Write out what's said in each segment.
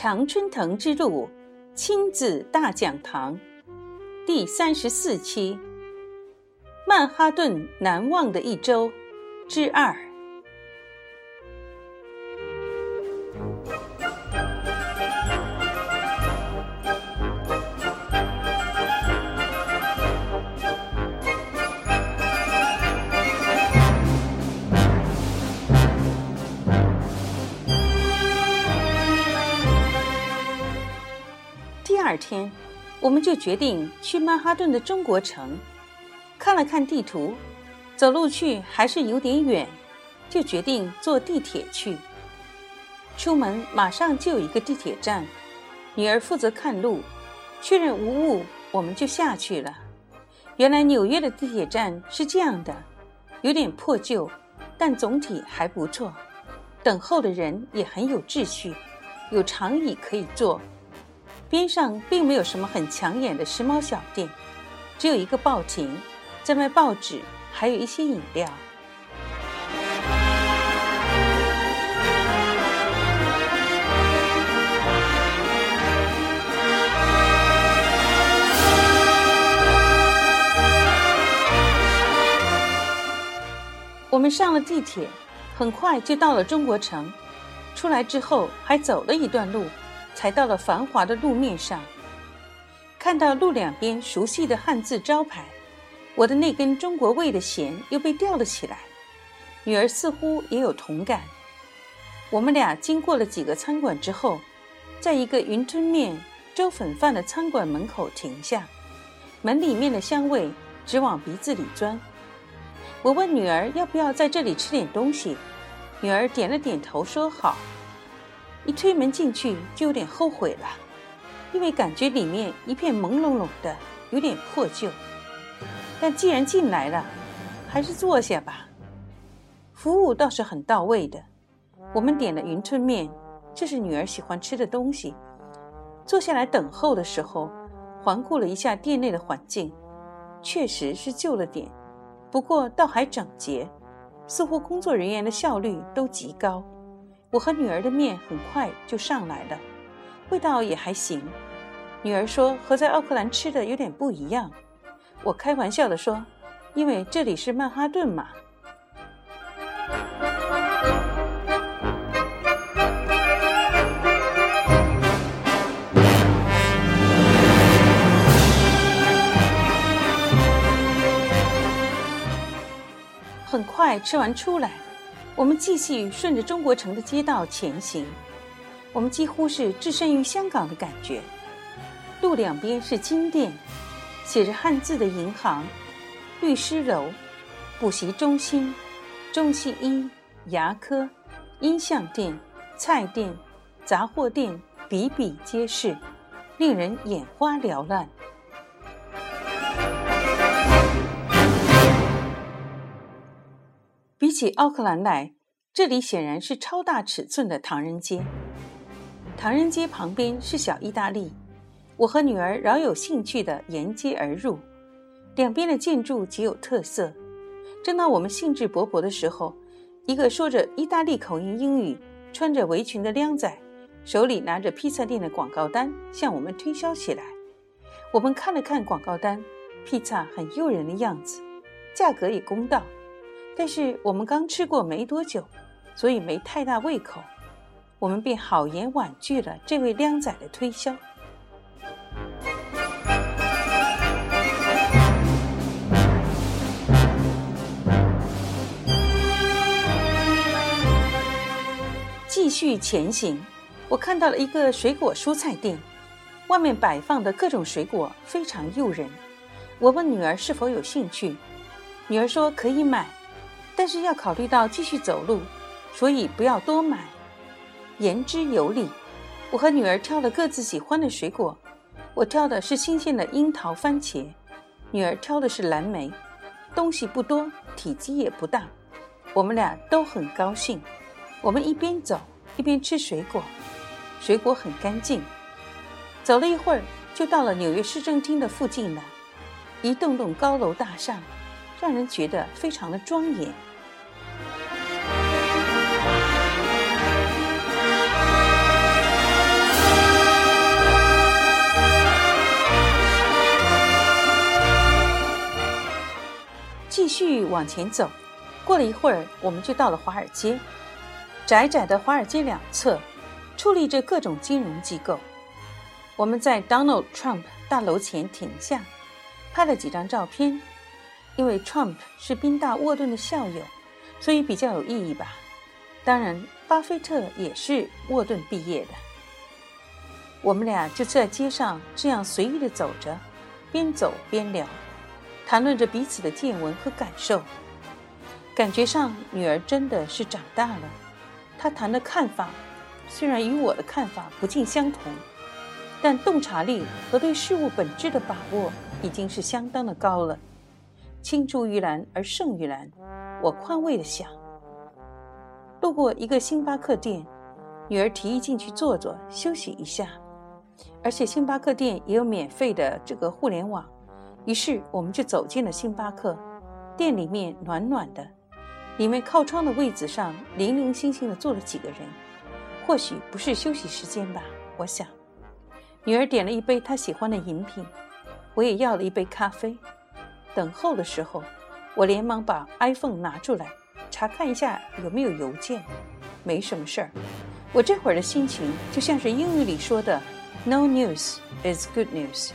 常春藤之路亲子大讲堂第三十四期：曼哈顿难忘的一周之二。天，我们就决定去曼哈顿的中国城。看了看地图，走路去还是有点远，就决定坐地铁去。出门马上就有一个地铁站，女儿负责看路，确认无误，我们就下去了。原来纽约的地铁站是这样的，有点破旧，但总体还不错。等候的人也很有秩序，有长椅可以坐。边上并没有什么很抢眼的时髦小店，只有一个报亭，在卖报纸，还有一些饮料。我们上了地铁，很快就到了中国城。出来之后，还走了一段路。才到了繁华的路面上，看到路两边熟悉的汉字招牌，我的那根中国味的弦又被吊了起来。女儿似乎也有同感。我们俩经过了几个餐馆之后，在一个云吞面、粥粉饭的餐馆门口停下，门里面的香味直往鼻子里钻。我问女儿要不要在这里吃点东西，女儿点了点头，说好。一推门进去就有点后悔了，因为感觉里面一片朦胧胧的，有点破旧。但既然进来了，还是坐下吧。服务倒是很到位的。我们点了云吞面，这是女儿喜欢吃的东西。坐下来等候的时候，环顾了一下店内的环境，确实是旧了点，不过倒还整洁，似乎工作人员的效率都极高。我和女儿的面很快就上来了，味道也还行。女儿说和在奥克兰吃的有点不一样。我开玩笑的说，因为这里是曼哈顿嘛。很快吃完出来。我们继续顺着中国城的街道前行，我们几乎是置身于香港的感觉。路两边是金店，写着汉字的银行、律师楼、补习中心、中西医、牙科、音像店、菜店、杂货店比比皆是，令人眼花缭乱。起奥克兰来，这里显然是超大尺寸的唐人街。唐人街旁边是小意大利，我和女儿饶有兴趣地沿街而入。两边的建筑极有特色。正当我们兴致勃勃的时候，一个说着意大利口音英语、穿着围裙的靓仔，手里拿着披萨店的广告单向我们推销起来。我们看了看广告单，披萨很诱人的样子，价格也公道。但是我们刚吃过没多久，所以没太大胃口，我们便好言婉拒了这位靓仔的推销。继续前行，我看到了一个水果蔬菜店，外面摆放的各种水果非常诱人。我问女儿是否有兴趣，女儿说可以买。但是要考虑到继续走路，所以不要多买，言之有理。我和女儿挑了各自喜欢的水果，我挑的是新鲜的樱桃、番茄，女儿挑的是蓝莓。东西不多，体积也不大，我们俩都很高兴。我们一边走一边吃水果，水果很干净。走了一会儿，就到了纽约市政厅的附近了，一栋栋高楼大厦，让人觉得非常的庄严。继续往前走，过了一会儿，我们就到了华尔街。窄窄的华尔街两侧，矗立着各种金融机构。我们在 Donald Trump 大楼前停下，拍了几张照片。因为 Trump 是宾大沃顿的校友，所以比较有意义吧。当然，巴菲特也是沃顿毕业的。我们俩就在街上这样随意的走着，边走边聊，谈论着彼此的见闻和感受。感觉上，女儿真的是长大了。她谈的看法，虽然与我的看法不尽相同，但洞察力和对事物本质的把握已经是相当的高了。青出于蓝而胜于蓝，我宽慰的想。路过一个星巴克店，女儿提议进去坐坐休息一下，而且星巴克店也有免费的这个互联网，于是我们就走进了星巴克。店里面暖暖的，里面靠窗的位子上零零星星的坐了几个人，或许不是休息时间吧，我想。女儿点了一杯她喜欢的饮品，我也要了一杯咖啡。等候的时候，我连忙把 iPhone 拿出来，查看一下有没有邮件。没什么事儿。我这会儿的心情就像是英语里说的 “No news is good news”，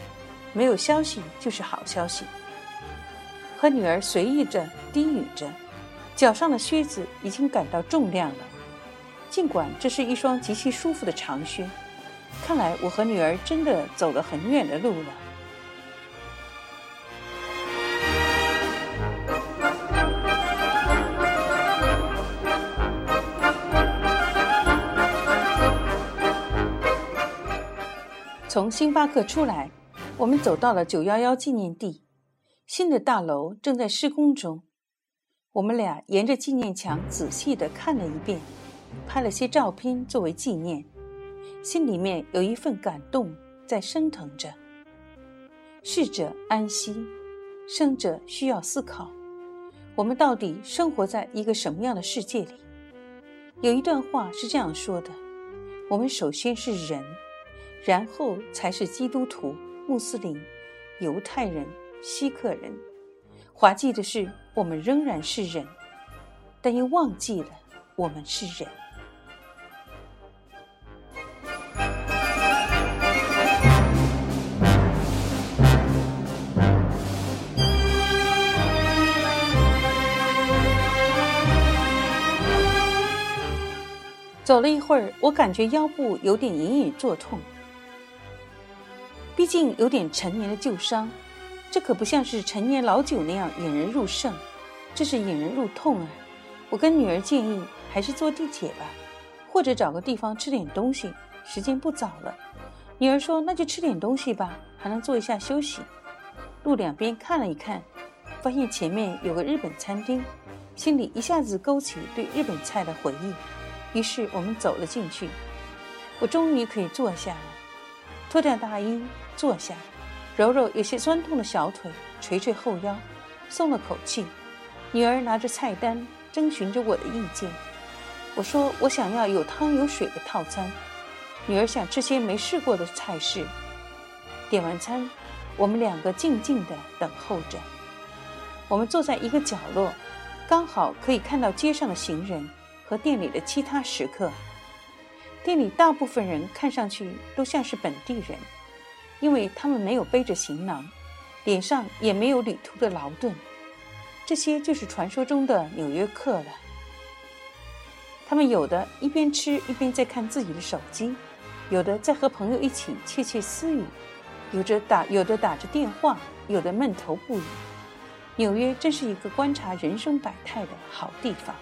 没有消息就是好消息。和女儿随意着低语着，脚上的靴子已经感到重量了。尽管这是一双极其舒服的长靴，看来我和女儿真的走了很远的路了。从星巴克出来，我们走到了九幺幺纪念地，新的大楼正在施工中。我们俩沿着纪念墙仔细地看了一遍，拍了些照片作为纪念，心里面有一份感动在升腾着。逝者安息，生者需要思考：我们到底生活在一个什么样的世界里？有一段话是这样说的：我们首先是人。然后才是基督徒、穆斯林、犹太人、锡克人。滑稽的是，我们仍然是人，但又忘记了我们是人。走了一会儿，我感觉腰部有点隐隐作痛。毕竟有点陈年的旧伤，这可不像是陈年老酒那样引人入胜，这是引人入痛啊！我跟女儿建议还是坐地铁吧，或者找个地方吃点东西。时间不早了，女儿说那就吃点东西吧，还能坐一下休息。路两边看了一看，发现前面有个日本餐厅，心里一下子勾起对日本菜的回忆，于是我们走了进去。我终于可以坐下了，脱掉大衣。坐下，揉揉有些酸痛的小腿，捶捶后腰，松了口气。女儿拿着菜单，征询着我的意见。我说：“我想要有汤有水的套餐。”女儿想吃些没试过的菜式。点完餐，我们两个静静地等候着。我们坐在一个角落，刚好可以看到街上的行人和店里的其他食客。店里大部分人看上去都像是本地人。因为他们没有背着行囊，脸上也没有旅途的劳顿，这些就是传说中的纽约客了。他们有的一边吃一边在看自己的手机，有的在和朋友一起窃窃私语，有着打有的打着电话，有的闷头不语。纽约真是一个观察人生百态的好地方。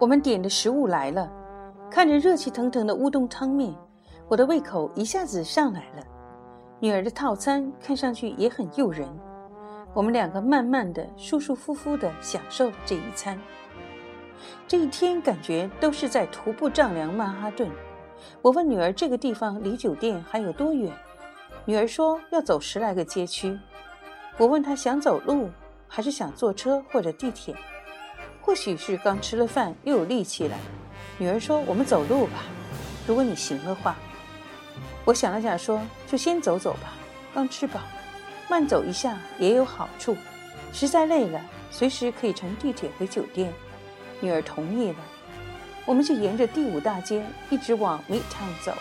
我们点的食物来了，看着热气腾腾的乌冬汤面，我的胃口一下子上来了。女儿的套餐看上去也很诱人，我们两个慢慢的、舒舒服服的享受了这一餐。这一天感觉都是在徒步丈量曼哈顿。我问女儿这个地方离酒店还有多远，女儿说要走十来个街区。我问她想走路还是想坐车或者地铁。或许是刚吃了饭又有力气了。女儿说：“我们走路吧，如果你行的话。”我想了想说：“就先走走吧，刚吃饱，慢走一下也有好处。实在累了，随时可以乘地铁回酒店。”女儿同意了，我们就沿着第五大街一直往 Midtown 走，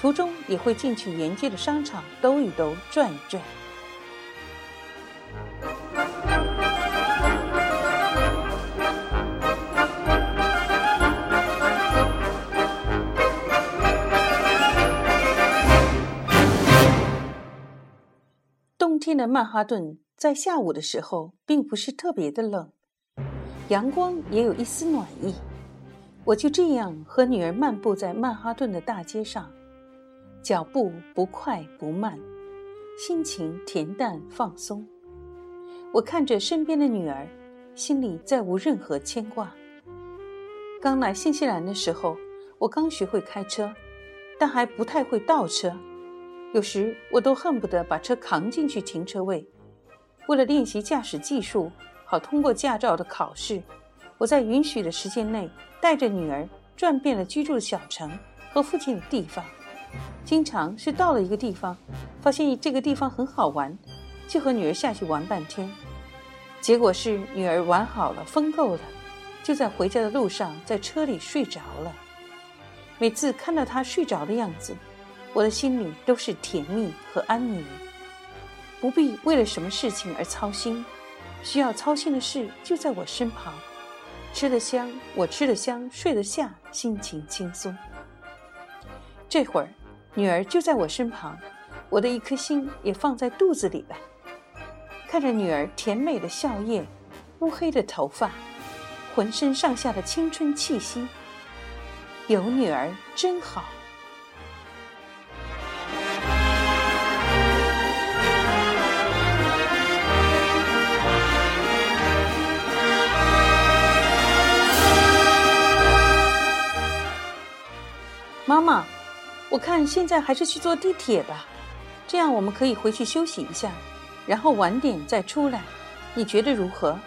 途中也会进去沿街的商场兜一兜、转一转。天的曼哈顿在下午的时候并不是特别的冷。阳光也有一丝暖意，我就这样和女儿漫步在曼哈顿的大街上，脚步不快不慢，心情恬淡放松。我看着身边的女儿，心里再无任何牵挂。刚来新西兰的时候，我刚学会开车，但还不太会倒车，有时我都恨不得把车扛进去停车位。为了练习驾驶技术。好通过驾照的考试，我在允许的时间内带着女儿转遍了居住的小城和附近的地方。经常是到了一个地方，发现这个地方很好玩，就和女儿下去玩半天。结果是女儿玩好了，疯够了，就在回家的路上在车里睡着了。每次看到她睡着的样子，我的心里都是甜蜜和安宁，不必为了什么事情而操心。需要操心的事就在我身旁，吃得香，我吃得香，睡得下，心情轻松。这会儿，女儿就在我身旁，我的一颗心也放在肚子里了。看着女儿甜美的笑靥，乌黑的头发，浑身上下的青春气息，有女儿真好。妈妈，我看现在还是去坐地铁吧，这样我们可以回去休息一下，然后晚点再出来。你觉得如何？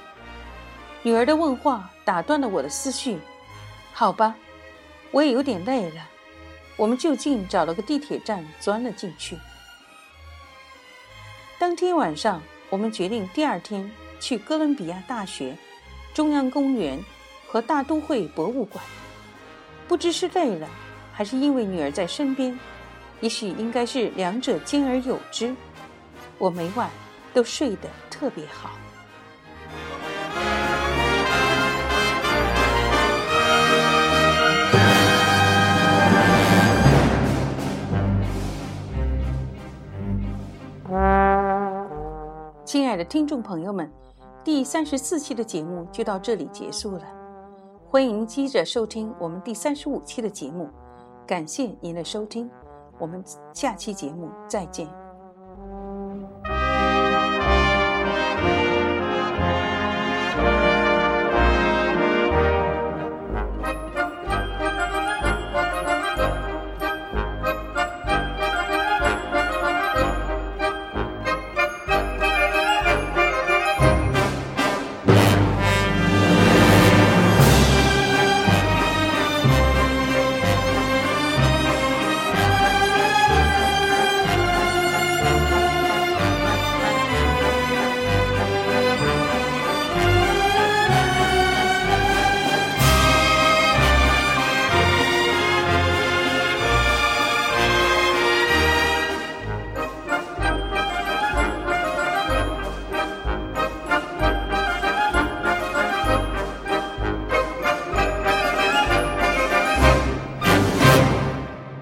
女儿的问话打断了我的思绪。好吧，我也有点累了。我们就近找了个地铁站钻了进去。当天晚上，我们决定第二天去哥伦比亚大学、中央公园和大都会博物馆。不知是累了。还是因为女儿在身边，也许应该是两者兼而有之。我每晚都睡得特别好。亲爱的听众朋友们，第三十四期的节目就到这里结束了，欢迎接着收听我们第三十五期的节目。感谢您的收听，我们下期节目再见。